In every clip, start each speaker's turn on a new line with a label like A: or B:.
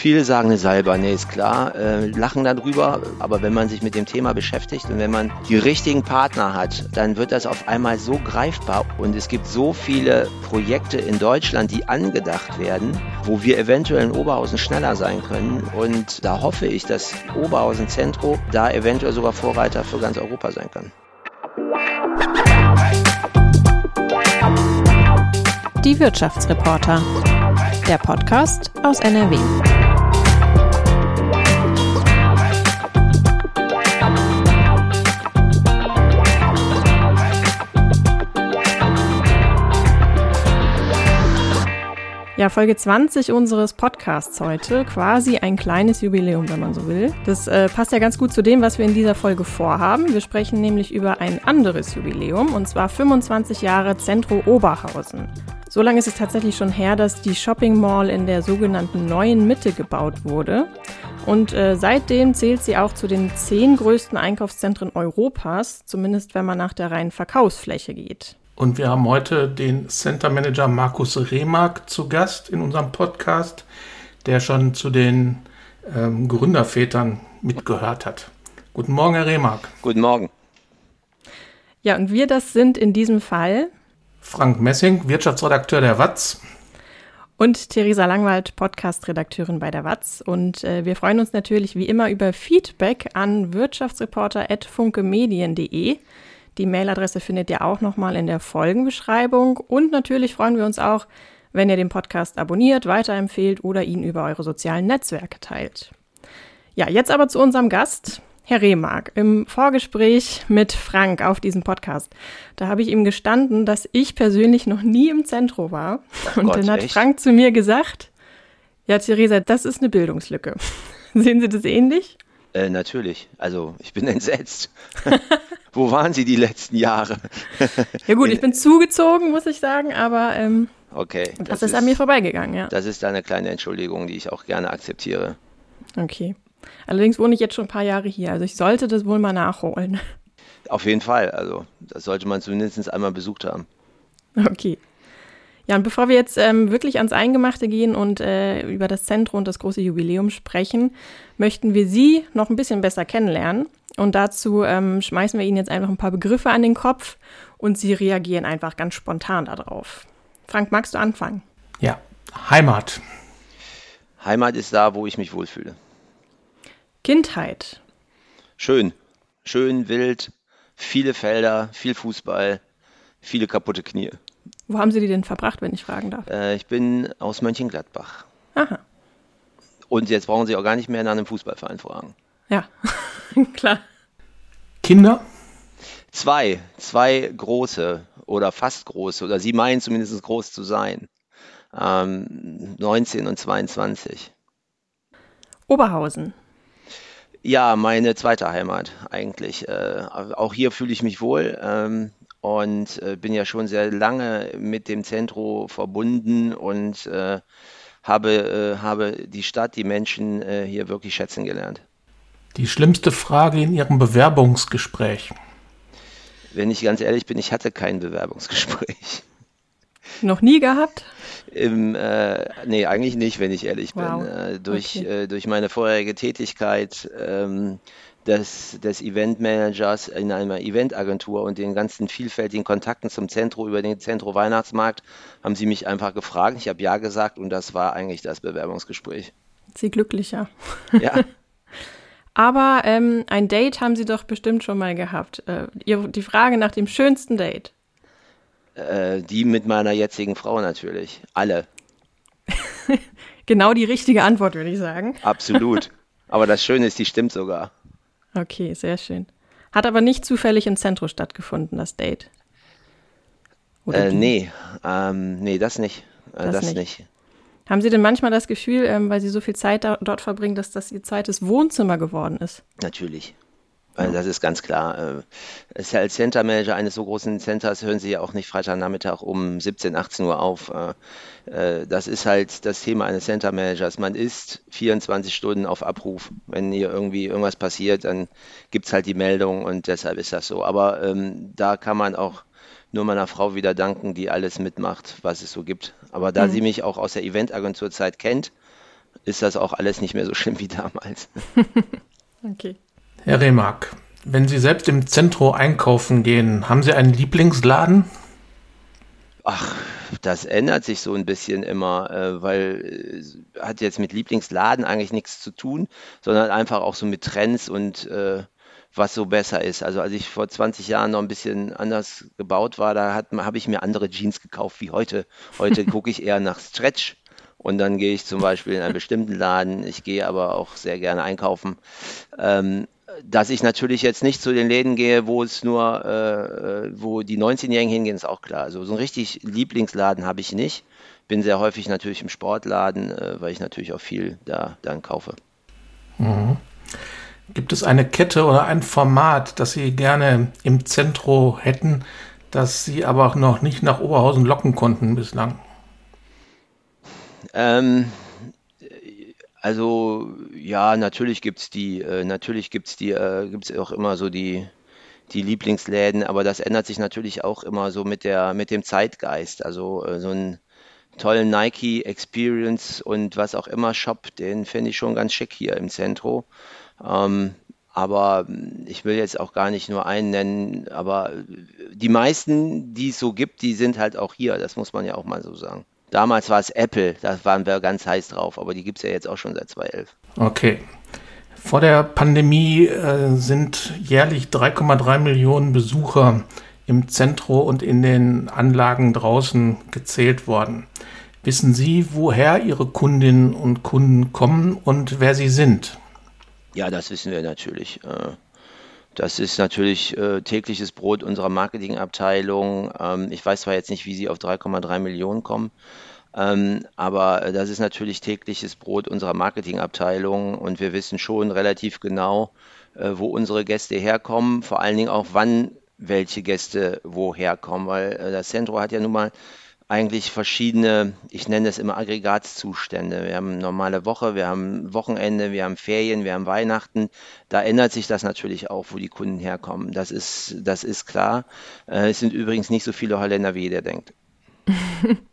A: Viele sagen eine Salbe, nee, ist klar, äh, lachen darüber, aber wenn man sich mit dem Thema beschäftigt und wenn man die richtigen Partner hat, dann wird das auf einmal so greifbar und es gibt so viele Projekte in Deutschland, die angedacht werden, wo wir eventuell in Oberhausen schneller sein können und da hoffe ich, dass Oberhausen Zentro da eventuell sogar Vorreiter für ganz Europa sein kann.
B: Die Wirtschaftsreporter. Der Podcast aus NRW. Ja, Folge 20 unseres Podcasts heute. Quasi ein kleines Jubiläum, wenn man so will. Das äh, passt ja ganz gut zu dem, was wir in dieser Folge vorhaben. Wir sprechen nämlich über ein anderes Jubiläum, und zwar 25 Jahre Zentro Oberhausen. So lange ist es tatsächlich schon her, dass die Shopping Mall in der sogenannten neuen Mitte gebaut wurde. Und äh, seitdem zählt sie auch zu den zehn größten Einkaufszentren Europas, zumindest wenn man nach der reinen Verkaufsfläche geht.
C: Und wir haben heute den Center Manager Markus Remark zu Gast in unserem Podcast, der schon zu den ähm, Gründervätern mitgehört hat. Guten Morgen, Herr Remark.
A: Guten Morgen.
B: Ja, und wir das sind in diesem Fall
C: Frank Messing, Wirtschaftsredakteur der WAZ.
B: Und Theresa Langwald, Podcast-Redakteurin bei der WAZ. Und äh, wir freuen uns natürlich wie immer über Feedback an wirtschaftsreporter.funkemedien.de. Die Mailadresse findet ihr auch nochmal in der Folgenbeschreibung. Und natürlich freuen wir uns auch, wenn ihr den Podcast abonniert, weiterempfehlt oder ihn über eure sozialen Netzwerke teilt. Ja, jetzt aber zu unserem Gast, Herr Remark. Im Vorgespräch mit Frank auf diesem Podcast, da habe ich ihm gestanden, dass ich persönlich noch nie im Zentrum war.
A: Oh
B: Und
A: Gott,
B: dann hat
A: echt?
B: Frank zu mir gesagt, ja, Theresa, das ist eine Bildungslücke. Sehen Sie das ähnlich?
A: Äh, natürlich, also ich bin entsetzt. Wo waren Sie die letzten Jahre?
B: Ja gut, ich bin zugezogen, muss ich sagen, aber ähm,
A: Okay,
B: das, ist an mir vorbeigegangen, ja.
A: Das ist eine kleine Entschuldigung, die ich auch gerne akzeptiere.
B: Okay. Allerdings wohne ich jetzt schon ein paar Jahre hier, also ich sollte das wohl mal nachholen.
A: Auf jeden Fall, also das sollte man zumindest einmal besucht haben.
B: Okay. Ja, und bevor wir jetzt ähm, wirklich ans Eingemachte gehen und äh, über das Zentrum und das große Jubiläum sprechen, möchten wir Sie noch ein bisschen besser kennenlernen. Und dazu ähm, schmeißen wir Ihnen jetzt einfach ein paar Begriffe an den Kopf und Sie reagieren einfach ganz spontan darauf. Frank, magst du anfangen?
C: Ja, Heimat.
A: Heimat ist da, wo ich mich wohlfühle.
B: Kindheit,
A: Schön, schön, wild, viele Felder, viel Fußball, viele kaputte Knie.
B: Wo haben Sie die denn verbracht, wenn ich fragen darf?
A: Äh, ich bin aus Mönchengladbach.
B: Aha,
A: Und jetzt brauchen Sie auch gar nicht mehr nach einem Fußballverein fragen.
B: ja, klar.
C: Kinder.
A: Zwei, zwei große oder fast große, oder Sie meinen zumindest groß zu sein. Ähm, 19 und 22.
B: Oberhausen,
A: Ja, meine zweite Heimat eigentlich. Äh, auch hier fühle ich mich wohl ähm, und äh, bin ja schon sehr lange mit dem Zentro verbunden und äh, habe, äh, habe die Stadt, die Menschen äh, hier wirklich schätzen gelernt.
C: Die schlimmste Frage in Ihrem Bewerbungsgespräch.
A: Wenn ich ganz ehrlich bin, ich hatte kein Bewerbungsgespräch.
B: noch nie gehabt?
A: Im, äh, nee, eigentlich nicht, wenn ich ehrlich
B: Wow.
A: bin. Äh, durch,
B: Okay.
A: äh, durch meine vorherige Tätigkeit ähm, des, des Eventmanagers in einer Eventagentur und den ganzen vielfältigen Kontakten zum Zentro über den Zentro Weihnachtsmarkt haben sie mich einfach gefragt. Ich habe ja gesagt und das war eigentlich das Bewerbungsgespräch.
B: Sie glücklicher.
A: Ja,
B: Aber ähm, ein Date haben Sie doch bestimmt schon mal gehabt. Äh, ihr, die Frage nach dem schönsten Date.
A: äh, die mit meiner jetzigen Frau natürlich. Alle,
B: Genau die richtige Antwort, würde ich sagen.
A: absolut. Aber das Schöne ist, die stimmt sogar.
B: Okay, sehr schön. Hat aber nicht zufällig im Zentrum stattgefunden, das Date. Oder
A: Äh, nee, ähm, nee, das nicht. Äh,
B: Das
A: das
B: nicht.
A: nicht.
B: Haben Sie denn manchmal das Gefühl, ähm, weil Sie so viel Zeit da, dort verbringen, dass das Ihr zweites Wohnzimmer geworden ist?
A: Natürlich. Also das ist ganz klar. Äh, als Center Manager eines so großen Centers hören Sie ja auch nicht Freitagnachmittag um 17, 18 Uhr auf. Äh, äh, Das ist halt das Thema eines Center Managers. Man ist 24 Stunden auf Abruf. Wenn hier irgendwie irgendwas passiert, dann gibt es halt die Meldung und deshalb ist das so. Aber ähm, da kann man auch nur meiner Frau wieder danken, die alles mitmacht, was es so gibt. Aber da sie mich auch aus der Eventagenturzeit kennt, ist das auch alles nicht mehr so schlimm wie damals.
C: okay. Herr Remark, wenn Sie selbst im Zentrum einkaufen gehen, haben Sie einen Lieblingsladen?
A: Ach, das ändert sich so ein bisschen immer, äh, weil äh, hat jetzt mit Lieblingsladen eigentlich nichts zu tun, sondern einfach auch so mit Trends und äh, was so besser ist. Also als ich vor 20 Jahren noch ein bisschen anders gebaut war, da habe ich mir andere Jeans gekauft wie heute. Heute gucke ich eher nach Stretch und dann gehe ich zum Beispiel in einen bestimmten Laden. Ich gehe aber auch sehr gerne einkaufen. Ähm, dass ich natürlich jetzt nicht zu den Läden gehe, wo es nur, äh, wo die 19-Jährigen hingehen, ist auch klar. Also so einen richtig Lieblingsladen habe ich nicht. Bin sehr häufig natürlich im Sportladen, äh, weil ich natürlich auch viel da dann kaufe.
C: Mhm. Gibt es eine Kette oder ein Format, das Sie gerne im Zentrum hätten, das Sie aber noch nicht nach Oberhausen locken konnten bislang?
A: Ähm, also ja, natürlich gibt es die, äh, natürlich gibt's die, äh, es auch immer so die, die Lieblingsläden, aber das ändert sich natürlich auch immer so mit der, mit dem Zeitgeist. Also äh, so einen tollen Nike Experience und was auch immer Shop, den finde ich schon ganz schick hier im Zentrum. Ähm, aber ich will jetzt auch gar nicht nur einen nennen, aber die meisten, die es so gibt, die sind halt auch hier. Das muss man ja auch mal so sagen. Damals war es Apple, da waren wir ganz heiß drauf, aber die gibt es ja jetzt auch schon seit 2011.
C: Okay. Vor der Pandemie äh, sind jährlich 3,3 Millionen Besucher im Zentrum und in den Anlagen draußen gezählt worden. Wissen Sie, woher Ihre Kundinnen und Kunden kommen und wer sie sind?
A: Ja, das wissen wir natürlich. Äh, das ist natürlich äh, tägliches Brot unserer Marketingabteilung. Ähm, ich weiß zwar jetzt nicht, wie sie auf 3,3 Millionen kommen, ähm, aber äh, das ist natürlich tägliches Brot unserer Marketingabteilung und wir wissen schon relativ genau, äh, wo unsere Gäste herkommen, vor allen Dingen auch wann welche Gäste woher kommen, weil äh, das Centro hat ja nun mal eigentlich verschiedene, ich nenne es immer Aggregatzustände. Wir haben normale Woche, wir haben Wochenende, wir haben Ferien, wir haben Weihnachten. Da ändert sich das natürlich auch, wo die Kunden herkommen. Das ist, das ist klar. Äh, es sind übrigens nicht so viele Holländer, wie jeder denkt.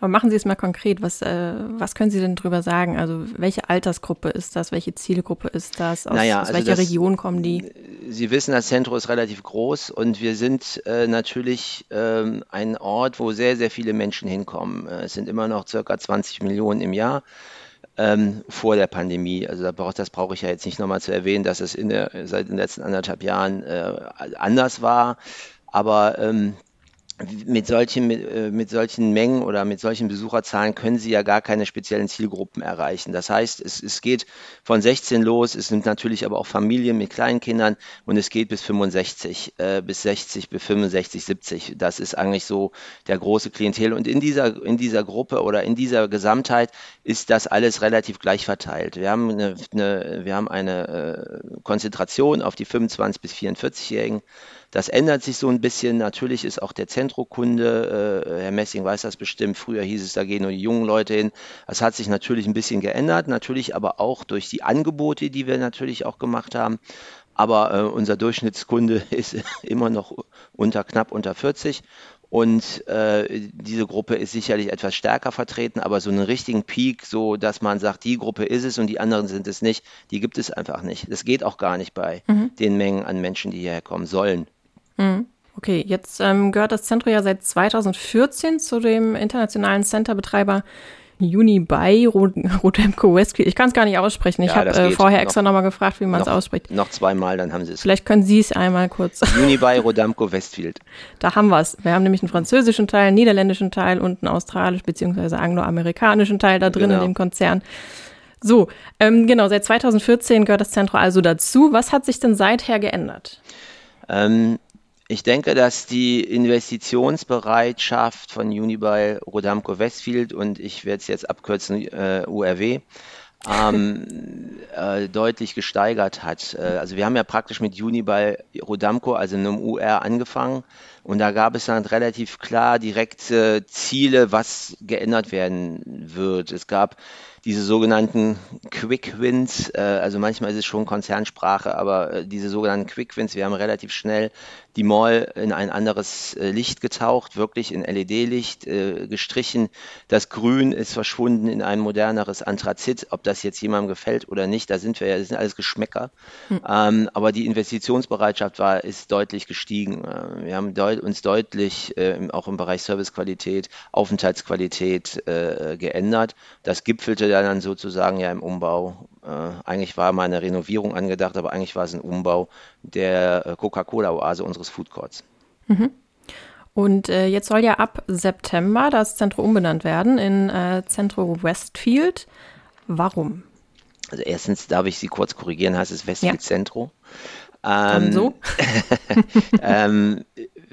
B: Aber machen Sie es mal konkret. Was, äh, was können Sie denn darüber sagen? Also welche Altersgruppe ist das? Welche Zielgruppe ist das? Aus, naja, aus also welcher das, Region kommen die?
A: Sie wissen, das Zentrum ist relativ groß und wir sind äh, natürlich ähm, ein Ort, wo sehr, sehr viele Menschen hinkommen. Äh, es sind immer noch circa 20 Millionen im Jahr. Ähm, vor der Pandemie. Also da brauch, das brauche ich ja jetzt nicht nochmal zu erwähnen, dass es in der, seit den letzten anderthalb Jahren äh, anders war. Aber ähm, mit solchen, mit, äh, mit, solchen Mengen oder mit solchen Besucherzahlen können Sie ja gar keine speziellen Zielgruppen erreichen. Das heißt, es, es geht von 16 los, es sind natürlich aber auch Familien mit kleinen Kindern und es geht bis 65, äh, bis 60, bis 65, 70. Das ist eigentlich so der große Klientel. Und in dieser, in dieser Gruppe oder in dieser Gesamtheit ist das alles relativ gleich verteilt. Wir haben eine, eine wir haben eine äh, Konzentration auf die 25 bis 44-Jährigen. Das ändert sich so ein bisschen. Natürlich ist auch der Zentrokunde, äh, Herr Messing weiß das bestimmt, früher hieß es, da gehen nur die jungen Leute hin. Das hat sich natürlich ein bisschen geändert, natürlich aber auch durch die Angebote, die wir natürlich auch gemacht haben. Aber äh, unser Durchschnittskunde ist immer noch unter knapp unter 40 und äh, diese Gruppe ist sicherlich etwas stärker vertreten, aber so einen richtigen Peak, so dass man sagt, die Gruppe ist es und die anderen sind es nicht, die gibt es einfach nicht. Das geht auch gar nicht bei mhm. den Mengen an Menschen, die hierher kommen sollen.
B: Mhm. Okay, jetzt ähm, gehört das Zentrum ja seit 2014 zu dem internationalen Centerbetreiber Unibuy Rodemco Westfield. Ich kann es gar nicht aussprechen. Ich ja, habe äh, vorher extra nochmal gefragt, wie man es ausspricht.
A: Noch zweimal, dann haben Sie es.
B: Vielleicht können Sie es einmal kurz.
A: Unibuy Rodamco Westfield.
B: Da haben wir es. Wir haben nämlich einen französischen Teil, einen niederländischen Teil und einen australisch- bzw. angloamerikanischen Teil da drin genau. in dem Konzern. So, ähm, genau, seit 2014 gehört das Zentrum also dazu. Was hat sich denn seither geändert?
A: Ähm, ich denke, dass die Investitionsbereitschaft von Unibuy Rodamco Westfield und ich werde es jetzt abkürzen, äh, URW, ähm, äh, deutlich gesteigert hat. Äh, also wir haben ja praktisch mit Unibuy Rodamco, also einem UR, angefangen und da gab es dann relativ klar direkte Ziele, was geändert werden wird. Es gab diese sogenannten Quick Wins, äh, also manchmal ist es schon Konzernsprache, aber äh, diese sogenannten Quick Wins, wir haben relativ schnell die Mall in ein anderes äh, Licht getaucht, wirklich in LED-Licht äh, gestrichen. Das Grün ist verschwunden in ein moderneres Anthrazit. Ob das jetzt jemandem gefällt oder nicht, da sind wir ja, das sind alles Geschmäcker. Hm. Ähm, aber die Investitionsbereitschaft war, ist deutlich gestiegen. Äh, wir haben deut uns deutlich äh, auch im Bereich Servicequalität, Aufenthaltsqualität äh, geändert. Das gipfelte dann sozusagen ja im Umbau eigentlich war mal eine Renovierung angedacht, aber eigentlich war es ein Umbau der äh, Coca-Cola-Oase unseres Food Courts.
B: Mhm. Und äh, jetzt soll ja ab September das Zentrum umbenannt werden in äh, Centro Westfield. Warum?
A: Also erstens darf ich Sie kurz korrigieren, heißt es Westfield ja. Centro.
B: Ähm, so?
A: ähm,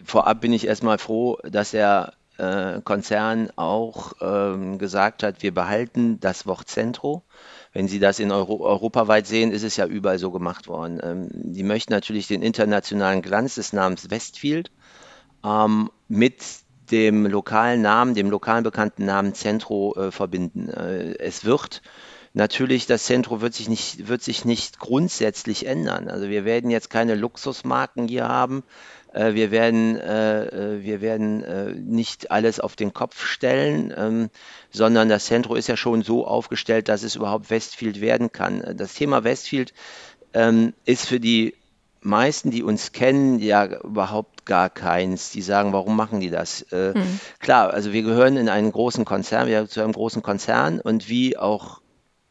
A: vorab bin ich erstmal froh, dass der äh, Konzern auch ähm, gesagt hat, wir behalten das Wort Centro wenn Sie das in Euro europaweit sehen, ist es ja überall so gemacht worden. Ähm, die möchten natürlich den internationalen Glanz des Namens Westfield ähm, mit dem lokalen Namen, dem lokalen bekannten Namen Centro äh, verbinden. Äh, es wird natürlich, das Centro wird sich nicht, wird sich nicht grundsätzlich ändern. Also wir werden jetzt keine Luxusmarken hier haben, äh, wir werden, äh, äh, wir werden nicht alles auf den Kopf stellen, ähm, sondern das Zentrum ist ja schon so aufgestellt, dass es überhaupt Westfield werden kann. Das Thema Westfield ähm, ist für die meisten, die uns kennen, ja überhaupt gar keins. Die sagen, warum machen die das? Äh, hm. Klar, also wir gehören in einen großen Konzern, wir zu einem großen Konzern und wie auch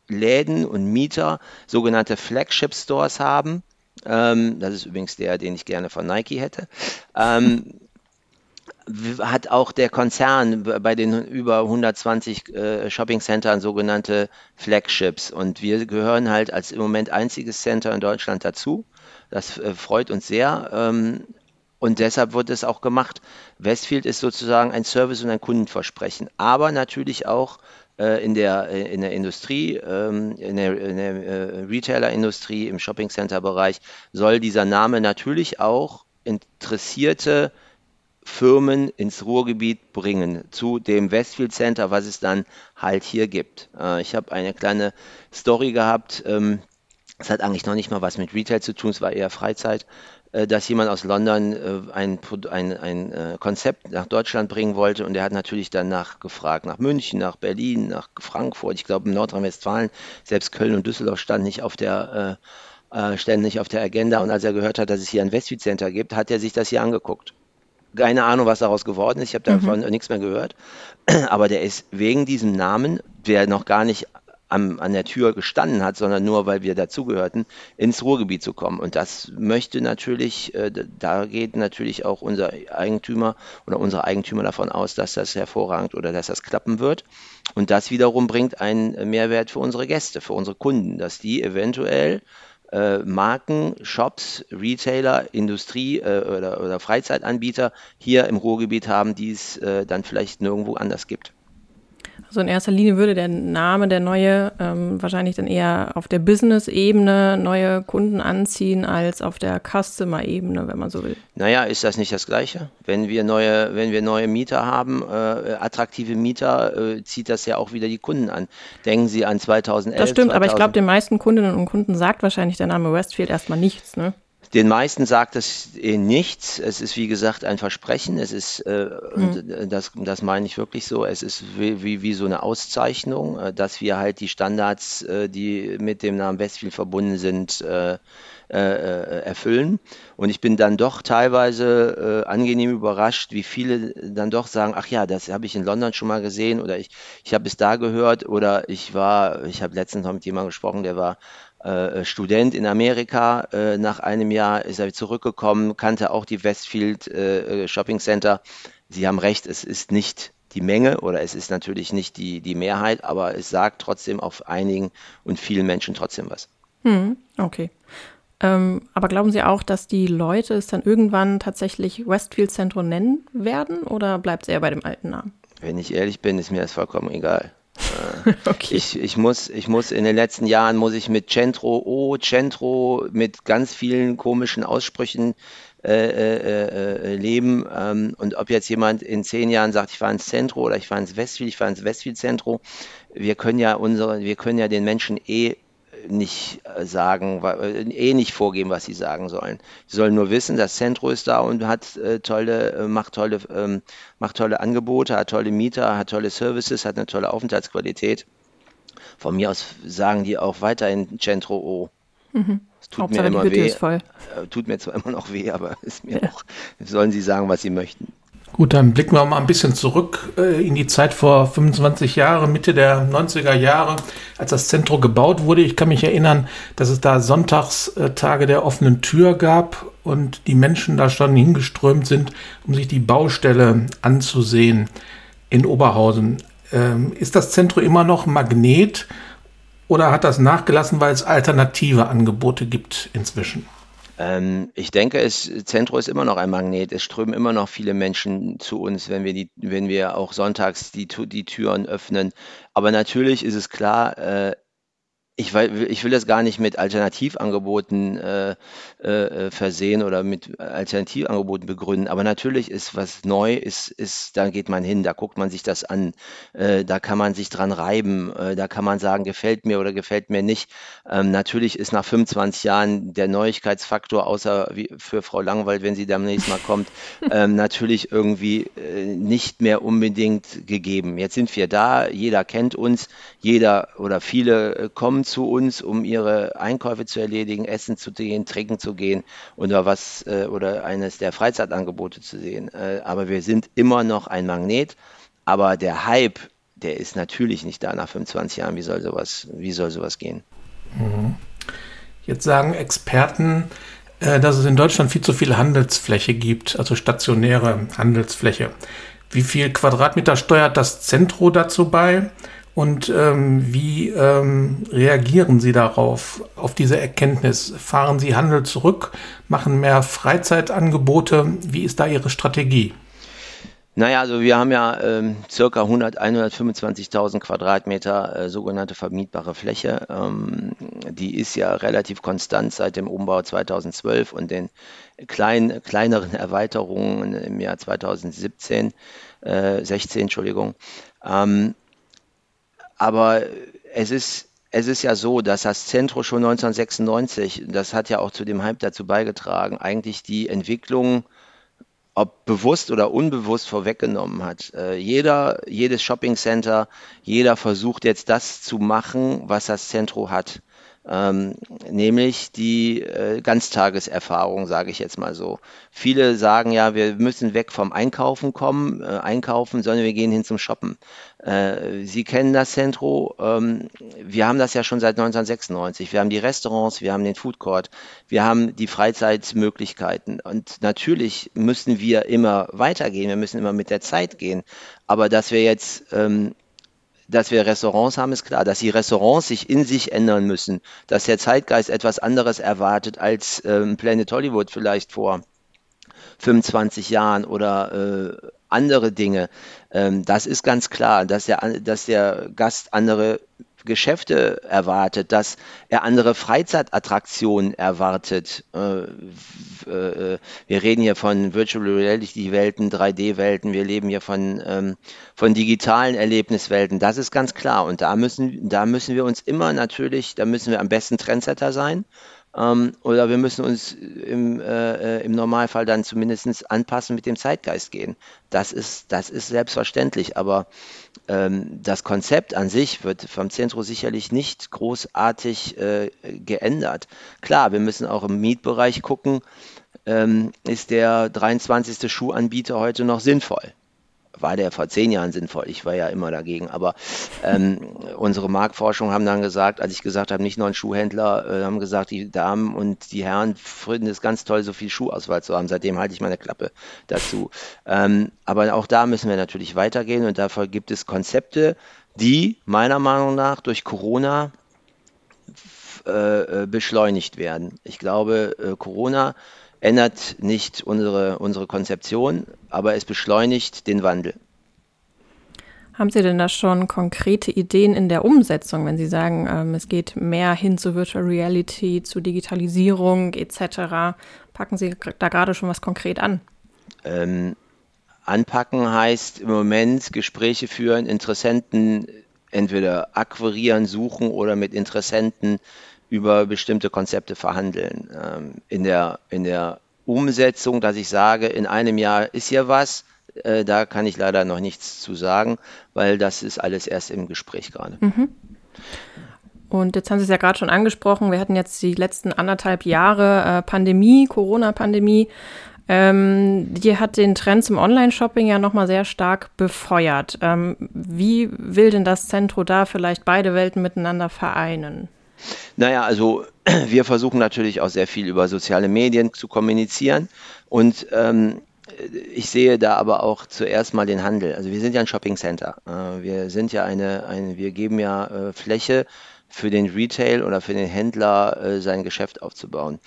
A: Läden und Mieter sogenannte Flagship Stores haben, ähm, das ist übrigens der, den ich gerne von Nike hätte. Ähm, hat auch der Konzern bei den über 120 äh, Shopping-Centern sogenannte Flagships. Und wir gehören halt als im Moment einziges Center in Deutschland dazu. Das äh, freut uns sehr. Ähm, und deshalb wird es auch gemacht. Westfield ist sozusagen ein Service und ein Kundenversprechen, aber natürlich auch in der, äh, in der Industrie, ähm, in der, in der äh, Retailer-Industrie, im Shopping-Center-Bereich soll dieser Name natürlich auch interessierte Firmen ins Ruhrgebiet bringen, zu dem Westfield Center, was es dann halt hier gibt. ich habe eine kleine Story gehabt, ähm, das hat eigentlich noch nicht mal was mit Retail zu tun, es war eher Freizeit. Äh, dass jemand aus London äh, ein, ein, ein äh, Konzept nach Deutschland bringen wollte. Und er hat natürlich danach gefragt, nach München, nach Berlin, nach Frankfurt, ich glaube in Nordrhein-Westfalen, selbst Köln und Düsseldorf standen nicht auf der äh, ständig auf der Agenda. Und als er gehört hat, dass es hier ein Westfield Center gibt, hat er sich das hier angeguckt. Keine Ahnung, was daraus geworden ist, ich habe davon mhm. nichts mehr gehört, aber der ist wegen diesem Namen, der noch gar nicht am, an der Tür gestanden hat, sondern nur, weil wir dazugehörten, ins Ruhrgebiet zu kommen. Und das möchte natürlich, äh, da geht natürlich auch unser Eigentümer oder unsere Eigentümer davon aus, dass das hervorragend oder dass das klappen wird. Und das wiederum bringt einen Mehrwert für unsere Gäste, für unsere Kunden, dass die eventuell äh, Marken, Shops, Retailer, Industrie äh, oder, oder, Freizeitanbieter hier im Ruhrgebiet haben, die es äh, dann vielleicht nirgendwo anders gibt.
B: Also in erster Linie würde der Name, der neue, ähm, wahrscheinlich dann eher auf der Business-Ebene neue Kunden anziehen als auf der Customer-Ebene, wenn man so will.
A: Naja, ist das nicht das Gleiche? Wenn wir neue, wenn wir neue Mieter haben, äh, attraktive Mieter, äh, zieht das ja auch wieder die Kunden an. Denken Sie an 2011.
B: Das stimmt, 2000. aber ich glaube, den meisten Kundinnen und Kunden sagt wahrscheinlich der Name Westfield erstmal nichts, ne?
A: Den meisten sagt es eh nichts. Es ist wie gesagt ein Versprechen. Es ist, äh, mhm. das, das meine ich wirklich so. Es ist wie, wie, wie, so eine Auszeichnung, äh, dass wir halt die Standards, äh, die mit dem Namen Westfield verbunden sind, äh, äh, erfüllen. Und ich bin dann doch teilweise äh, angenehm überrascht, wie viele dann doch sagen, ach ja, das habe ich in London schon mal gesehen oder ich, ich habe es da gehört oder ich war, ich habe letztens noch mit jemandem gesprochen, der war äh, Student in Amerika. Äh, nach einem Jahr ist er zurückgekommen, kannte auch die Westfield äh, äh, Shopping Center. Sie haben recht, es ist nicht die Menge oder es ist natürlich nicht die, die Mehrheit, aber es sagt trotzdem auf einigen und vielen Menschen trotzdem was.
B: Hm, okay. Ähm, aber glauben Sie auch, dass die Leute es dann irgendwann tatsächlich Westfield Centro nennen werden oder bleibt es eher bei dem alten Namen?
A: Wenn ich ehrlich bin, ist mir das vollkommen egal. Äh, okay. Ich, ich, muss, ich muss in den letzten Jahren muss ich mit Centro, oh, Centro, mit ganz vielen komischen Aussprüchen äh, leben. Ähm, und ob jetzt jemand in zehn Jahren sagt, ich fahre ins Zentrum oder ich fahre ins Westfield, ich fahre ins Westfield-Zentrum, wir können ja unsere, wir können ja den Menschen eh nicht sagen, eh nicht vorgeben, was sie sagen sollen. Sie sollen nur wissen, das Zentrum ist da und hat äh, tolle, macht tolle, ähm, macht tolle Angebote, hat tolle Mieter, hat tolle Services, hat eine tolle Aufenthaltsqualität. Von mir aus sagen die auch weiterhin Centro O. Mhm. Es tut Hauptsache mir immer weh. Äh, tut mir zwar immer noch weh, aber ist mir ja. auch, sollen sie sagen, was sie möchten.
C: Gut, dann blicken wir mal ein bisschen zurück äh, in die Zeit vor 25 Jahren, Mitte der 90er Jahre, als das Zentrum gebaut wurde. Ich kann mich erinnern, dass es da Sonntagstage der offenen Tür gab und die Menschen da schon hingeströmt sind, um sich die Baustelle anzusehen in Oberhausen. Ähm, ist das Zentrum immer noch Magnet oder hat das nachgelassen, weil es alternative Angebote gibt inzwischen?
A: Ähm, ich denke, es, Zentro ist immer noch ein Magnet. Es strömen immer noch viele Menschen zu uns, wenn wir, die, wenn wir auch sonntags die, die Türen öffnen. Aber natürlich ist es klar, äh, ich, ich will das gar nicht mit Alternativangeboten äh, äh, versehen oder mit Alternativangeboten begründen, aber natürlich ist was neu, ist, ist, da geht man hin, da guckt man sich das an, äh, da kann man sich dran reiben, äh, da kann man sagen, gefällt mir oder gefällt mir nicht. Ähm, natürlich ist nach 25 Jahren der Neuigkeitsfaktor, außer wie für Frau Langwald, wenn sie demnächst mal kommt, ähm, natürlich irgendwie äh, nicht mehr unbedingt gegeben. Jetzt sind wir da, jeder kennt uns, jeder oder viele äh, kommen zu uns, um ihre Einkäufe zu erledigen, essen zu gehen, trinken zu gehen oder was äh, oder eines der Freizeitangebote zu sehen. Äh, aber wir sind immer noch ein Magnet. Aber der Hype, der ist natürlich nicht da nach 25 Jahren. Wie soll sowas, wie soll sowas gehen?
C: Mhm. Jetzt sagen Experten, äh, dass es in Deutschland viel zu viel Handelsfläche gibt, also stationäre Handelsfläche. Wie viel Quadratmeter steuert das Zentro dazu bei? Und ähm, wie ähm, reagieren Sie darauf, auf diese Erkenntnis? Fahren Sie Handel zurück, machen mehr Freizeitangebote? Wie ist da Ihre Strategie?
A: Naja, also wir haben ja ähm, circa 100, 125.000 Quadratmeter äh, sogenannte vermietbare Fläche. Ähm, die ist ja relativ konstant seit dem Umbau 2012 und den kleinen, kleineren Erweiterungen im Jahr 2017, äh, 16, Entschuldigung. Ähm, aber es ist, es ist ja so, dass das Zentrum schon 1996, das hat ja auch zu dem Hype dazu beigetragen, eigentlich die Entwicklung, ob bewusst oder unbewusst vorweggenommen hat. Äh, jeder, jedes Shopping Center, jeder versucht jetzt das zu machen, was das Zentrum hat ähm, nämlich die äh, Ganztageserfahrung, sage ich jetzt mal so. Viele sagen ja, wir müssen weg vom Einkaufen kommen, äh, einkaufen, sondern wir gehen hin zum Shoppen. Äh, Sie kennen das Centro, ähm, wir haben das ja schon seit 1996. Wir haben die Restaurants, wir haben den Food Court, wir haben die Freizeitmöglichkeiten und natürlich müssen wir immer weitergehen, wir müssen immer mit der Zeit gehen. Aber dass wir jetzt ähm, dass wir Restaurants haben, ist klar. Dass die Restaurants sich in sich ändern müssen, dass der Zeitgeist etwas anderes erwartet als ähm, Planet Hollywood vielleicht vor 25 Jahren oder äh, andere Dinge. Ähm, das ist ganz klar, dass der, dass der Gast andere Geschäfte erwartet, dass er andere Freizeitattraktionen erwartet. Äh, äh, wir reden hier von Virtual Reality Welten, 3D-Welten, wir leben hier von, ähm, von digitalen Erlebniswelten. Das ist ganz klar. Und da müssen, da müssen wir uns immer natürlich, da müssen wir am besten Trendsetter sein. Ähm, oder wir müssen uns im, äh, im Normalfall dann zumindest anpassen, mit dem Zeitgeist gehen. Das ist, das ist selbstverständlich, aber ähm, das Konzept an sich wird vom Zentrum sicherlich nicht großartig äh, geändert. Klar, wir müssen auch im Mietbereich gucken, ähm, ist der 23. Schuhanbieter heute noch sinnvoll? War der vor zehn Jahren sinnvoll. Ich war ja immer dagegen. Aber ähm, unsere Marktforschung haben dann gesagt, als ich gesagt habe, nicht nur ein Schuhhändler, äh, haben gesagt, die Damen und die Herren finden es ganz toll, so viel Schuhauswahl zu haben. Seitdem halte ich meine Klappe dazu. Ähm, aber auch da müssen wir natürlich weitergehen und dafür gibt es Konzepte, die meiner Meinung nach durch Corona äh, äh beschleunigt werden. Ich glaube, äh, Corona ändert nicht unsere, unsere Konzeption, aber es beschleunigt den Wandel.
B: Haben Sie denn da schon konkrete Ideen in der Umsetzung, wenn Sie sagen, ähm, es geht mehr hin zu Virtual Reality, zu Digitalisierung etc.? Packen Sie da gerade schon was konkret an?
A: Ähm, anpacken heißt im Moment Gespräche führen, Interessenten entweder akquirieren, suchen oder mit Interessenten über bestimmte Konzepte verhandeln. Ähm, in, der, in der Umsetzung, dass ich sage, in einem Jahr ist hier was, äh, da kann ich leider noch nichts zu sagen, weil das ist alles erst im Gespräch gerade. Mhm.
B: Und jetzt haben Sie es ja gerade schon angesprochen, wir hatten jetzt die letzten anderthalb Jahre äh, Pandemie, Corona-Pandemie. Ähm, die hat den Trend zum Online-Shopping ja nochmal sehr stark befeuert. Ähm, wie will denn das Zentro da vielleicht beide Welten miteinander vereinen?
A: Naja, also wir versuchen natürlich auch sehr viel über soziale Medien zu kommunizieren und ähm, ich sehe da aber auch zuerst mal den Handel. Also wir sind ja ein Shopping Center. Äh, wir sind ja eine, eine wir geben ja äh, Fläche für den Retail oder für den Händler äh, sein Geschäft aufzubauen.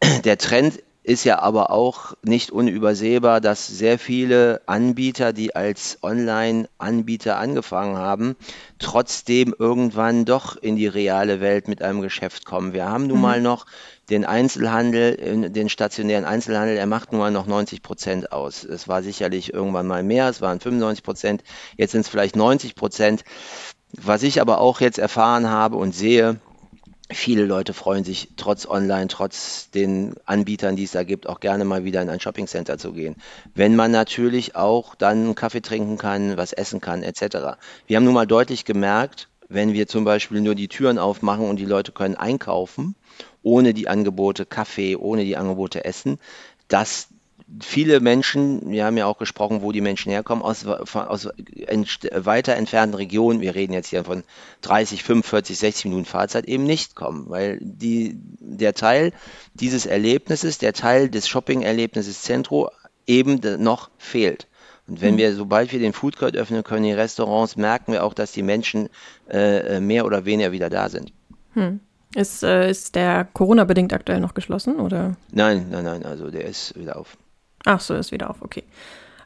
A: Der Trend ist ja aber auch nicht unübersehbar, dass sehr viele Anbieter, die als Online-Anbieter angefangen haben, trotzdem irgendwann doch in die reale Welt mit einem Geschäft kommen. Wir haben nun mhm. mal noch den Einzelhandel, den stationären Einzelhandel, er macht nun mal noch 90 Prozent aus. Es war sicherlich irgendwann mal mehr, es waren 95 Prozent, jetzt sind es vielleicht 90 Prozent. Was ich aber auch jetzt erfahren habe und sehe, viele Leute freuen sich trotz Online, trotz den Anbietern, die es da gibt, auch gerne mal wieder in ein Shoppingcenter zu gehen. Wenn man natürlich auch dann Kaffee trinken kann, was essen kann, etc. Wir haben nun mal deutlich gemerkt, wenn wir zum Beispiel nur die Türen aufmachen und die Leute können einkaufen, ohne die Angebote Kaffee, ohne die Angebote Essen, dass viele Menschen, wir haben ja auch gesprochen, wo die Menschen herkommen, aus, aus weiter entfernten Regionen, wir reden jetzt hier von 30, 45, 60 Minuten Fahrzeit, eben nicht kommen, weil die, der Teil dieses Erlebnisses, der Teil des Shopping-Erlebnisses Zentro eben noch fehlt. Und wenn hm. wir, sobald wir den Food Court öffnen können, die Restaurants, merken wir auch, dass die Menschen äh, mehr oder weniger wieder da sind.
B: Hm. Ist, äh, ist der Corona-bedingt aktuell noch geschlossen, oder?
A: Nein, nein, nein, also der ist wieder auf.
B: Ach so, ist wieder auf, okay.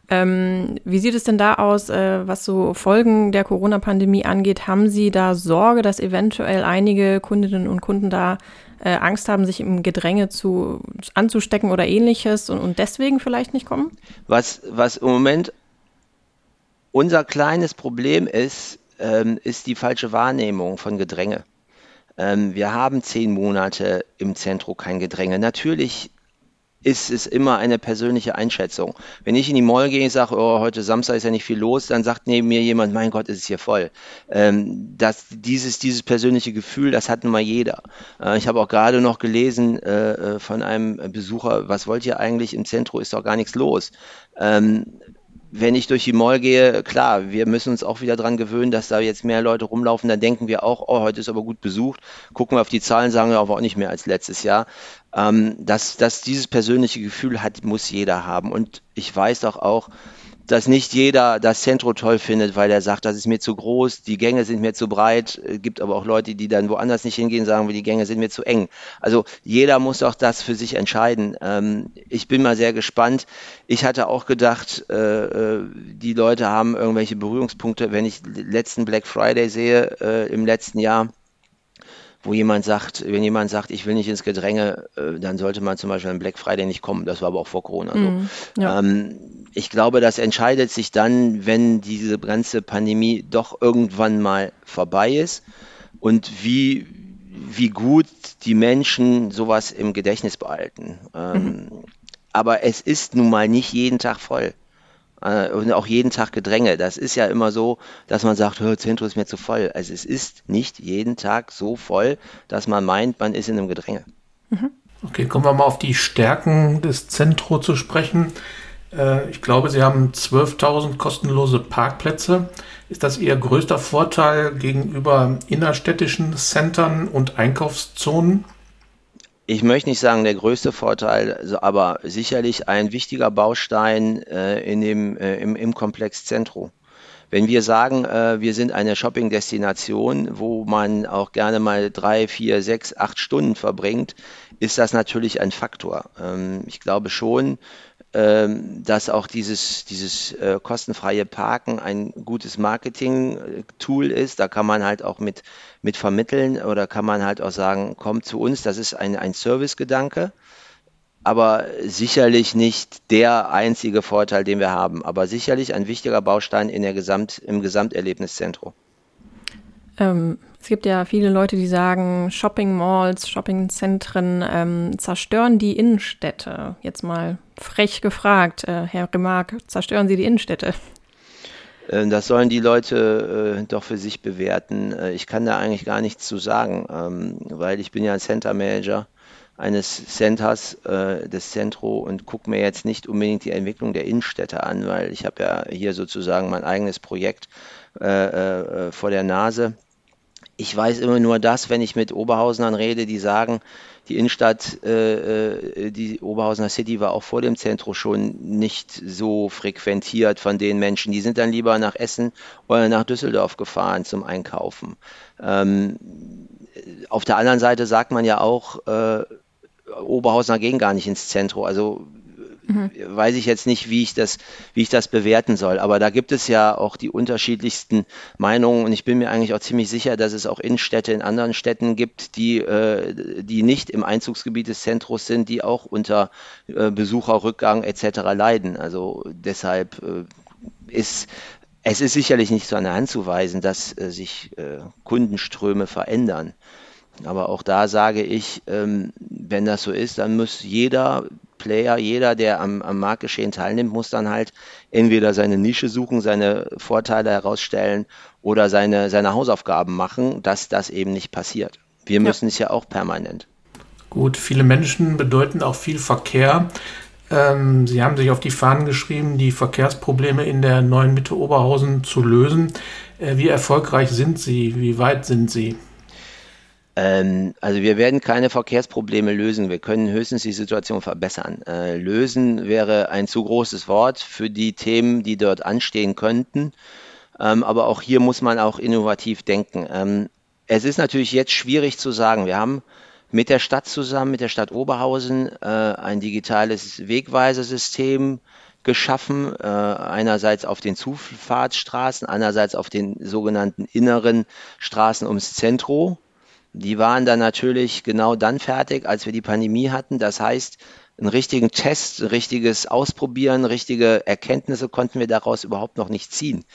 B: Ähm, wie sieht es denn da aus, äh, was so Folgen der Corona-Pandemie angeht? Haben Sie da Sorge, dass eventuell einige Kundinnen und Kunden da äh, Angst haben, sich im Gedränge zu, anzustecken oder ähnliches und, und deswegen vielleicht nicht kommen?
A: Was, was im Moment unser kleines Problem ist, ähm, ist die falsche Wahrnehmung von Gedränge. Ähm, wir haben zehn Monate im Zentrum kein Gedränge. Natürlich ist es immer eine persönliche Einschätzung. Wenn ich in die Mall gehe und sage, oh, heute Samstag ist ja nicht viel los, dann sagt neben mir jemand, mein Gott, ist es hier voll. Ähm, das, dieses, dieses persönliche Gefühl, das hat nun mal jeder. Äh, ich habe auch gerade noch gelesen äh, äh, von einem Besucher, was wollt ihr eigentlich im Zentrum, ist doch gar nichts los. Ähm, wenn ich durch die Mall gehe, klar, wir müssen uns auch wieder dran gewöhnen, dass da jetzt mehr Leute rumlaufen. Dann denken wir auch, oh, heute ist aber gut besucht. Gucken wir auf die Zahlen, sagen wir aber auch nicht mehr als letztes Jahr. Ähm, dass, dass dieses persönliche Gefühl hat, muss jeder haben. Und ich weiß doch auch, dass nicht jeder das Zentro toll findet, weil er sagt, das ist mir zu groß, die Gänge sind mir zu breit. Es gibt aber auch Leute, die dann woanders nicht hingehen, sagen, die Gänge sind mir zu eng. Also jeder muss auch das für sich entscheiden. Ähm, ich bin mal sehr gespannt. Ich hatte auch gedacht, äh, äh die Leute haben irgendwelche Berührungspunkte. Wenn ich letzten Black Friday sehe äh, im letzten Jahr, wo jemand sagt, wenn jemand sagt, ich will nicht ins Gedränge, äh, dann sollte man zum Beispiel am Black Friday nicht kommen. Das war aber auch vor Corona so. Mm, ja. ähm, ich glaube, das entscheidet sich dann, wenn diese ganze Pandemie doch irgendwann mal vorbei ist und wie, wie gut die Menschen sowas im Gedächtnis behalten. Ähm, mhm. Aber es ist nun mal nicht jeden Tag voll und auch jeden Tag Gedränge. Das ist ja immer so, dass man sagt, Zentrum ist mir zu voll. Also es ist nicht jeden Tag so voll, dass man meint, man ist in einem Gedränge.
C: Mhm. Okay, kommen wir mal auf die Stärken des Zentro zu sprechen. Äh, ich glaube, Sie haben 12.000 kostenlose Parkplätze. Ist das Ihr größter Vorteil gegenüber innerstädtischen Centern und Einkaufszonen?
A: Ich möchte nicht sagen der größte Vorteil, aber sicherlich ein wichtiger Baustein äh, in dem, äh, im, im Komplex Zentro. Wenn wir sagen, äh, wir sind eine Shopping-Destination, wo man auch gerne mal drei, vier, sechs, acht Stunden verbringt, ist das natürlich ein Faktor. Ähm, ich glaube schon, dass auch dieses, dieses äh, kostenfreie Parken ein gutes Marketing-Tool ist. Da kann man halt auch mit, mit vermitteln oder kann man halt auch sagen, kommt zu uns, das ist ein, ein Service-Gedanke, aber sicherlich nicht der einzige Vorteil, den wir haben, aber sicherlich ein wichtiger Baustein in der Gesamt, im Gesamterlebniszentrum.
B: Ähm, es gibt ja viele Leute, die sagen, Shopping Malls, Shoppingzentren ähm, zerstören die Innenstädte. Jetzt mal frech gefragt, äh, Herr Remark, zerstören Sie die Innenstädte?
A: Äh, das sollen die Leute äh, doch für sich bewerten. Äh, ich kann da eigentlich gar nichts zu sagen, ähm, weil ich bin ja Center Manager eines Centers äh, des Centro und gucke mir jetzt nicht unbedingt die Entwicklung der Innenstädte an, weil ich habe ja hier sozusagen mein eigenes Projekt äh, äh, vor der Nase ich weiß immer nur das, wenn ich mit Oberhausenern rede, die sagen, die Innenstadt, äh, äh, die Oberhausener City war auch vor dem Zentrum schon nicht so frequentiert von den Menschen. Die sind dann lieber nach Essen oder nach Düsseldorf gefahren zum Einkaufen. Ähm, auf der anderen Seite sagt man ja auch, äh, Oberhausener gehen gar nicht ins Zentrum. Also mhm. weiß ich jetzt nicht, wie ich das, wie ich das bewerten soll. Aber da gibt es ja auch die unterschiedlichsten Meinungen und ich bin mir eigentlich auch ziemlich sicher, dass es auch Innenstädte in anderen Städten gibt, die, äh, die nicht im Einzugsgebiet des Zentrums sind, die auch unter äh, Besucherrückgang etc. leiden. Also deshalb äh, ist es ist sicherlich nicht so an der Hand zu weisen, dass äh, sich äh, Kundenströme verändern. Aber auch da sage ich, ähm, wenn das so ist, dann muss jeder Player, jeder, der am, am Marktgeschehen teilnimmt, muss dann halt entweder seine Nische suchen, seine Vorteile herausstellen oder seine, seine Hausaufgaben machen, dass das eben nicht passiert. Wir müssen ja. es ja auch permanent.
C: Gut, viele Menschen bedeuten auch viel Verkehr. Ähm, Sie haben sich auf die Fahnen geschrieben, die Verkehrsprobleme in der neuen Mitte Oberhausen zu lösen. Äh, wie erfolgreich sind Sie? Wie weit sind Sie?
A: Ähm, also wir werden keine Verkehrsprobleme lösen. Wir können höchstens die Situation verbessern. Äh, lösen wäre ein zu großes Wort für die Themen, die dort anstehen könnten. Ähm, aber auch hier muss man auch innovativ denken. Ähm, es ist natürlich jetzt schwierig zu sagen. Wir haben mit der Stadt zusammen, mit der Stadt Oberhausen, äh, ein digitales Wegweisersystem geschaffen. Äh, einerseits auf den Zufahrtsstraßen, andererseits auf den sogenannten inneren Straßen ums Zentrum. Die waren dann natürlich genau dann fertig, als wir die Pandemie hatten. Das heißt, einen richtigen Test, ein richtiges Ausprobieren, richtige Erkenntnisse konnten wir daraus überhaupt noch nicht ziehen.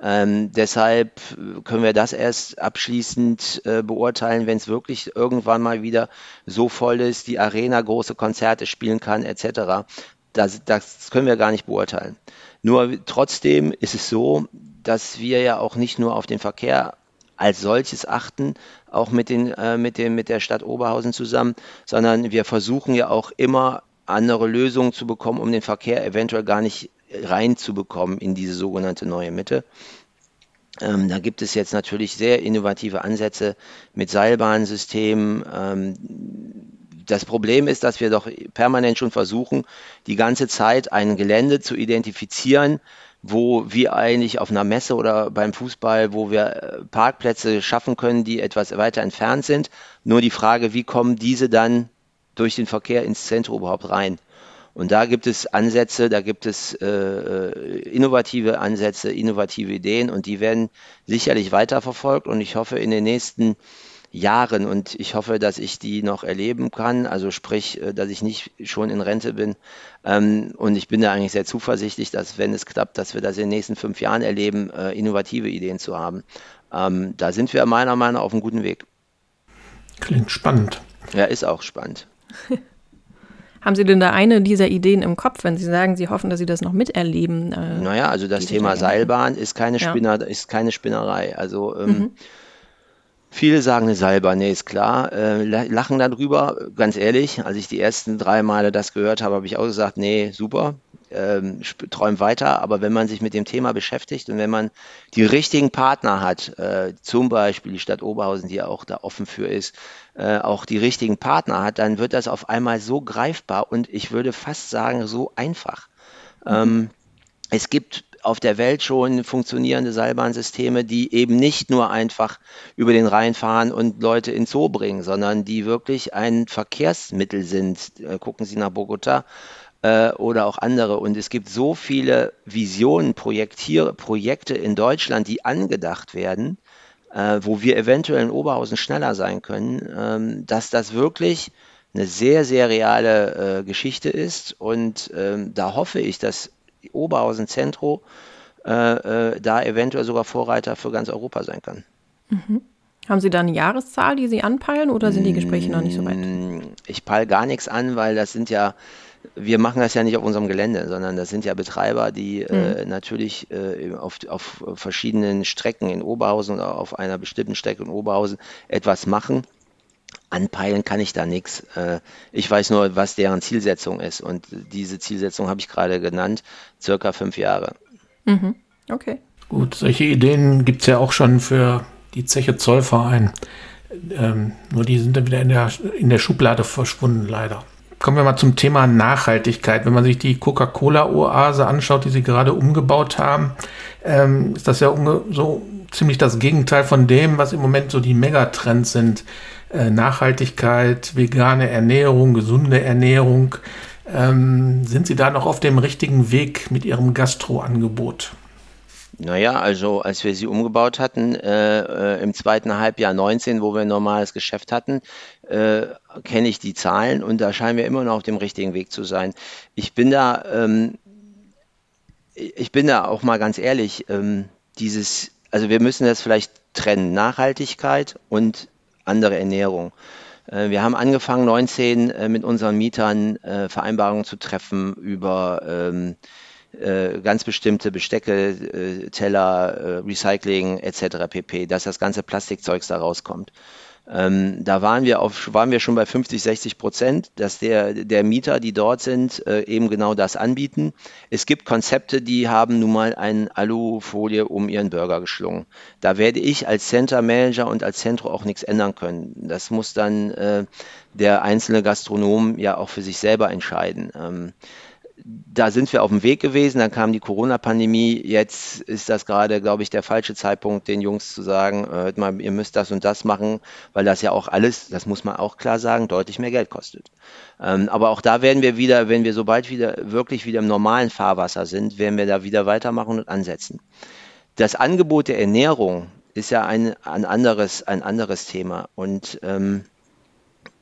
A: Ähm, deshalb können wir das erst abschließend äh, beurteilen, wenn es wirklich irgendwann mal wieder so voll ist, die Arena große Konzerte spielen kann, etc. Das, das können wir gar nicht beurteilen. Nur trotzdem ist es so, dass wir ja auch nicht nur auf den Verkehr als solches achten, auch mit, den, äh, mit, dem, mit der Stadt Oberhausen zusammen, sondern wir versuchen ja auch immer andere Lösungen zu bekommen, um den Verkehr eventuell gar nicht reinzubekommen in diese sogenannte neue Mitte. Ähm, da gibt es jetzt natürlich sehr innovative Ansätze mit Seilbahnsystemen. Ähm, das Problem ist, dass wir doch permanent schon versuchen, die ganze Zeit ein Gelände zu identifizieren, wo wir eigentlich auf einer Messe oder beim Fußball, wo wir äh, Parkplätze schaffen können, die etwas weiter entfernt sind. Nur die Frage, wie kommen diese dann durch den Verkehr ins Zentrum überhaupt rein? Und da gibt es Ansätze, da gibt es äh, äh innovative Ansätze, innovative Ideen und die werden sicherlich weiterverfolgt. Und ich hoffe, in den nächsten Jahren und ich hoffe, dass ich die noch erleben kann, also sprich, äh, dass ich nicht schon in Rente bin. Ähm, und ich bin da eigentlich sehr zuversichtlich, dass wenn es klappt, dass wir das in den nächsten fünf Jahren erleben, äh, innovative Ideen zu haben. Ähm, da sind wir meiner Meinung nach auf einem guten Weg.
C: Klingt spannend.
A: Ja, ist auch spannend.
B: Haben Sie denn da eine dieser Ideen im Kopf, wenn Sie sagen, Sie hoffen, dass Sie das noch miterleben?
A: Äh, naja, also das Thema Seilbahn ist keine, Spinner, ja. ist keine Spinnerei. Also ähm, mhm. Viele sagen eine Salba, nee, ist klar, äh, lachen darüber. Ganz ehrlich, als ich die ersten drei Male das gehört habe, habe ich auch gesagt, nee, super, ähm, träum weiter. Aber wenn man sich mit dem Thema beschäftigt und wenn man die richtigen Partner hat, äh, zum Beispiel die Stadt Oberhausen, die ja auch da offen für ist, äh, auch die richtigen Partner hat, dann wird das auf einmal so greifbar und ich würde fast sagen, so einfach. Mhm. Ähm, es gibt auf der Welt schon funktionierende Seilbahnsysteme, die eben nicht nur einfach über den Rhein fahren und Leute ins Zoo bringen, sondern die wirklich ein Verkehrsmittel sind. Äh, gucken Sie nach Bogota. äh, oder auch andere. Und es gibt so viele Visionen, Projektier Projekte in Deutschland, die angedacht werden, äh, wo wir eventuell in Oberhausen schneller sein können, ähm, dass das wirklich eine sehr, sehr reale äh, Geschichte ist. Und ähm, da hoffe ich, dass Oberhausen Zentro äh, äh, da eventuell sogar Vorreiter für ganz Europa sein kann.
B: Mhm. Haben Sie da eine Jahreszahl, die Sie anpeilen oder sind die Gespräche noch nicht so weit? Mm,
A: ich peile gar nichts an, weil das sind ja, wir machen das ja nicht auf unserem Gelände, sondern das sind ja Betreiber, die mhm. äh, natürlich äh, auf, auf verschiedenen Strecken in Oberhausen oder auf einer bestimmten Strecke in Oberhausen etwas machen. Anpeilen kann ich da nichts. Äh, ich weiß nur, was deren Zielsetzung ist. Und diese Zielsetzung habe ich gerade genannt, circa fünf Jahre.
B: Mhm. Okay.
C: Gut, solche Ideen gibt es ja auch schon für die Zeche Zollverein. Ähm, nur die sind dann wieder in der, in der Schublade verschwunden, leider. Kommen wir mal zum Thema Nachhaltigkeit. Wenn man sich die Coca-Cola-Oase anschaut, die sie gerade umgebaut haben, ähm, ist das ja so ziemlich das Gegenteil von dem, was im Moment so die Megatrends sind. Äh, Nachhaltigkeit, vegane Ernährung, gesunde Ernährung. Ähm, sind Sie da noch auf dem richtigen Weg mit Ihrem Gastroangebot?
A: Naja, also als wir sie umgebaut hatten, äh, äh, im zweiten Halbjahr 19, wo wir ein normales Geschäft hatten, äh, kenne ich die Zahlen und da scheinen wir immer noch auf dem richtigen Weg zu sein. Ich bin da, ähm, ich bin da auch mal ganz ehrlich, ähm, dieses, also wir müssen das vielleicht trennen, Nachhaltigkeit und andere Ernährung. Äh, wir haben angefangen, 19 äh, mit unseren Mietern äh, Vereinbarungen zu treffen über ähm, äh, ganz bestimmte Bestecke, Teller, Recycling etc. pp, dass das ganze Plastikzeugs da rauskommt. Ähm, da waren wir, auf, waren wir schon bei 50, 60 Prozent, dass der, der Mieter, die dort sind, äh, eben genau das anbieten. Es gibt Konzepte, die haben nun mal eine Alufolie um ihren Burger geschlungen. Da werde ich als Center Manager und als Zentro auch nichts ändern können. Das muss dann äh, der einzelne Gastronom ja auch für sich selber entscheiden. Ähm, da sind wir auf dem Weg gewesen, dann kam die Corona-Pandemie. Jetzt ist das gerade, glaube ich, der falsche Zeitpunkt, den Jungs zu sagen, äh, mal, ihr müsst das und das machen, weil das ja auch alles, das muss man auch klar sagen, deutlich mehr Geld kostet. Ähm, aber auch da werden wir wieder, wenn wir sobald wieder wirklich wieder im normalen Fahrwasser sind, werden wir da wieder weitermachen und ansetzen. Das Angebot der Ernährung ist ja ein, ein, anderes, ein anderes Thema und ähm,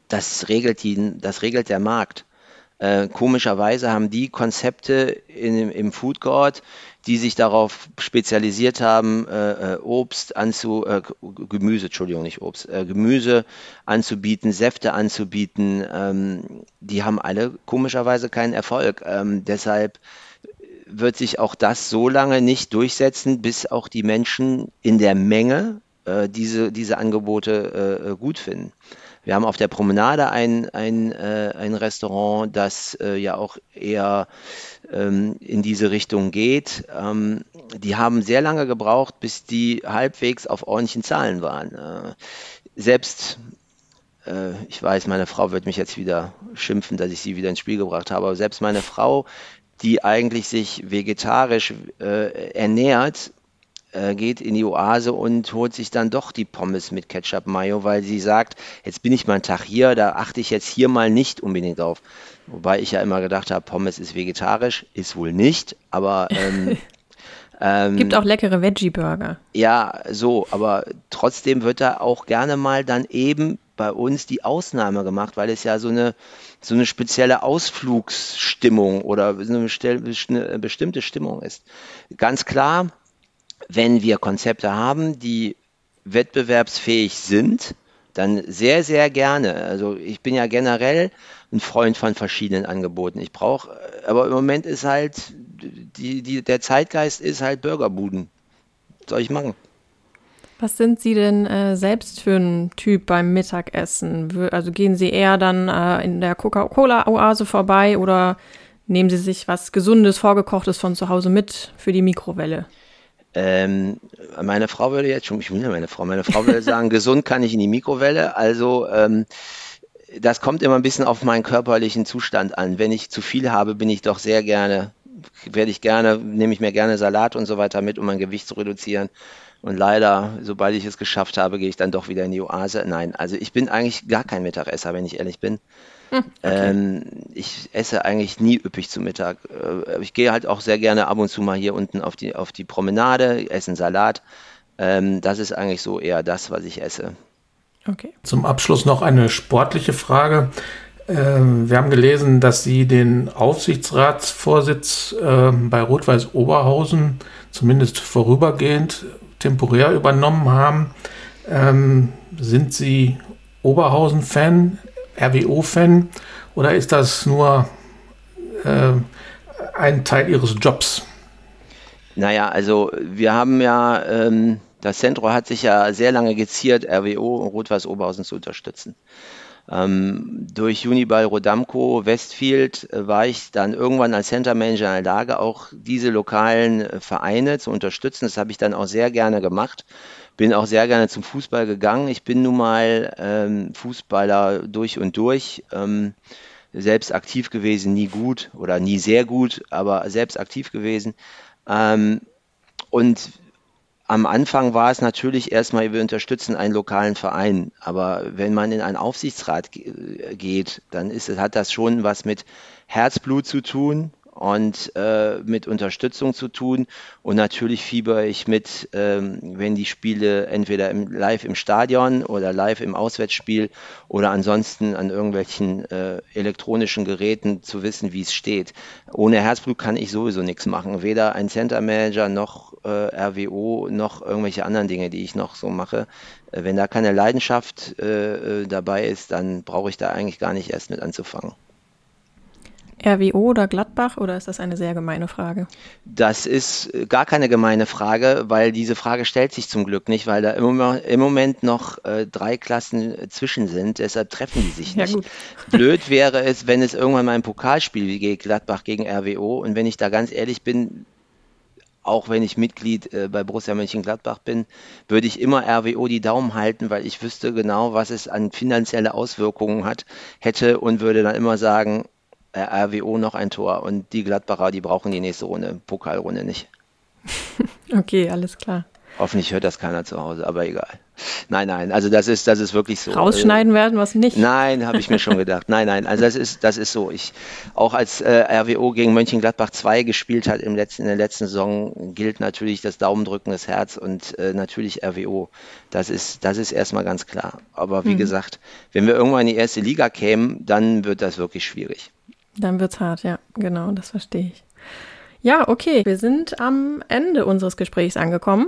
A: das regelt, die, das regelt der Markt. Äh, komischerweise haben die Konzepte in, im Food Court, die sich darauf spezialisiert haben, äh, äh Obst anzu, äh, Gemüse, Entschuldigung, nicht Obst, äh, Gemüse anzubieten, Säfte anzubieten, ähm, die haben alle komischerweise keinen Erfolg. Ähm, deshalb wird sich auch das so lange nicht durchsetzen, bis auch die Menschen in der Menge äh, diese, diese Angebote gut finden. Wir haben auf der Promenade ein, ein, äh, ein Restaurant, das äh, ja auch eher ähm, in diese Richtung geht. Ähm, die haben sehr lange gebraucht, bis die halbwegs auf ordentlichen Zahlen waren. Äh, selbst äh, ich weiß, meine Frau wird mich jetzt wieder schimpfen, dass ich sie wieder ins Spiel gebracht habe, aber selbst meine Frau, die eigentlich sich vegetarisch äh, ernährt, äh, geht in die Oase und holt sich dann doch die Pommes mit Ketchup Mayo, weil sie sagt, jetzt bin ich mal einen Tag hier, da achte ich jetzt hier mal nicht unbedingt drauf. Wobei ich ja immer gedacht habe, Pommes ist vegetarisch, ist wohl nicht, aber ähm,
B: ähm, Gibt auch leckere Veggie-Burger.
A: Ja, so, aber trotzdem wird da auch gerne mal dann eben bei uns die Ausnahme gemacht, weil es ja so eine, so eine spezielle Ausflugsstimmung oder eine bestimmte Stimmung ist. Ganz klar, wenn wir Konzepte haben, die wettbewerbsfähig sind, dann sehr, sehr gerne. Also ich bin ja generell ein Freund von verschiedenen Angeboten. Ich brauche, aber im Moment ist halt, die, die, der Zeitgeist ist halt Burgerbuden. Was soll ich machen?
B: Was sind Sie denn äh, selbst für ein Typ beim Mittagessen? Also gehen Sie eher dann äh, in der Coca-Cola-Oase vorbei oder nehmen Sie sich was Gesundes, Vorgekochtes von zu Hause mit für die Mikrowelle?
A: Ähm, meine Frau würde jetzt schon, ich will ja meine Frau, meine Frau würde sagen, gesund kann ich in die Mikrowelle. Also ähm, das kommt immer ein bisschen auf meinen körperlichen Zustand an. Wenn ich zu viel habe, bin ich doch sehr gerne, werde ich gerne, nehme ich mir gerne Salat und so weiter mit, um mein Gewicht zu reduzieren. Und leider, sobald ich es geschafft habe, gehe ich dann doch wieder in die Oase. Nein, also ich bin eigentlich gar kein Mittagesser, wenn ich ehrlich bin. Hm, okay. Ähm, ich esse eigentlich nie üppig zu Mittag. Äh, ich gehe halt auch sehr gerne ab und zu mal hier unten auf die, auf die Promenade, esse einen Salat. Ähm, das ist eigentlich so eher das, was ich esse.
C: Okay. Zum Abschluss noch eine sportliche Frage. Ähm, wir haben gelesen, dass Sie den Aufsichtsratsvorsitz ähm, bei Rot-Weiß Oberhausen zumindest vorübergehend temporär übernommen haben. Ähm, sind Sie Oberhausen-Fan, RWO-Fan oder ist das nur äh, ein Teil Ihres Jobs?
A: Naja, also wir haben ja, ähm, das Zentrum hat sich ja sehr lange geziert, RWO und Rot-Weiß Oberhausen zu unterstützen. Ähm, durch Uniball Rodamco Westfield äh, war ich dann irgendwann als Center Manager in der Lage, auch diese lokalen äh, Vereine zu unterstützen. Das habe ich dann auch sehr gerne gemacht. Bin auch sehr gerne zum Fußball gegangen. Ich bin nun mal ähm, Fußballer durch und durch. Ähm, selbst aktiv gewesen, nie gut oder nie sehr gut, aber selbst aktiv gewesen. Ähm, und am Anfang war es natürlich erstmal, wir unterstützen einen lokalen Verein. Aber wenn man in einen Aufsichtsrat geht, dann ist, hat das schon was mit Herzblut zu tun und äh, mit Unterstützung zu tun. Und natürlich fieber ich mit, ähm, wenn die Spiele entweder im, live im Stadion oder live im Auswärtsspiel oder ansonsten an irgendwelchen äh, elektronischen Geräten zu wissen, wie es steht. Ohne Herzblut kann ich sowieso nichts machen. Weder ein Center Manager noch äh, RWO noch irgendwelche anderen Dinge, die ich noch so mache. Äh, wenn da keine Leidenschaft äh, äh, dabei ist, dann brauche ich da eigentlich gar nicht erst mit anzufangen.
B: RWO oder Gladbach oder ist das eine sehr gemeine Frage?
A: Das ist gar keine gemeine Frage, weil diese Frage stellt sich zum Glück nicht, weil da im Moment noch äh, drei Klassen zwischen sind, deshalb treffen die sich nicht. Ja, Blöd wäre es, wenn es irgendwann mal ein Pokalspiel geht, Gladbach gegen RWO und wenn ich da ganz ehrlich bin, auch wenn ich Mitglied äh, bei Borussia Mönchengladbach bin, würde ich immer RWO die Daumen halten, weil ich wüsste genau, was es an finanzielle Auswirkungen hat, hätte und würde dann immer sagen, äh, RWO noch ein Tor und die Gladbacher, die brauchen die nächste Runde, Pokalrunde nicht.
B: okay, alles klar.
A: Hoffentlich hört das keiner zu Hause, aber egal. Nein, nein, also das ist, das ist wirklich so.
B: Rausschneiden werden was nicht.
A: Nein, habe ich mir schon gedacht. Nein, nein, also das ist, das ist so. Ich, auch als äh, RWO gegen Mönchengladbach 2 gespielt hat im letzten, in der letzten Saison, gilt natürlich das Daumendrücken des Herz und äh, natürlich RWO. Das ist, das ist erstmal ganz klar. Aber wie mhm. gesagt, wenn wir irgendwann in die erste Liga kämen, dann wird das wirklich schwierig.
B: Dann wird's hart, ja, genau, das verstehe ich. Ja, okay, wir sind am Ende unseres Gesprächs angekommen.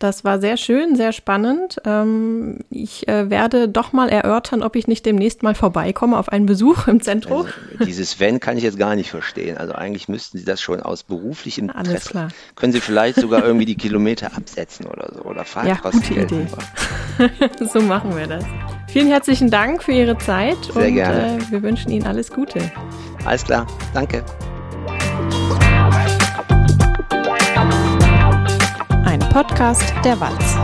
B: Das war sehr schön, sehr spannend. Ähm, ich äh, werde doch mal erörtern, ob ich nicht demnächst mal vorbeikomme auf einen Besuch im Zentrum.
A: Also, dieses Wenn kann ich jetzt gar nicht verstehen. Also eigentlich müssten Sie das schon aus beruflichem
B: Alles Interesse. Klar.
A: Können Sie vielleicht sogar irgendwie die Kilometer absetzen oder so oder
B: Fahrtkosten. Ja, Idee. so machen wir das. Vielen herzlichen Dank für Ihre Zeit
A: Sehr und gerne.
B: Äh, wir wünschen Ihnen alles Gute.
A: Alles klar, danke.
B: Ein Podcast der Walz.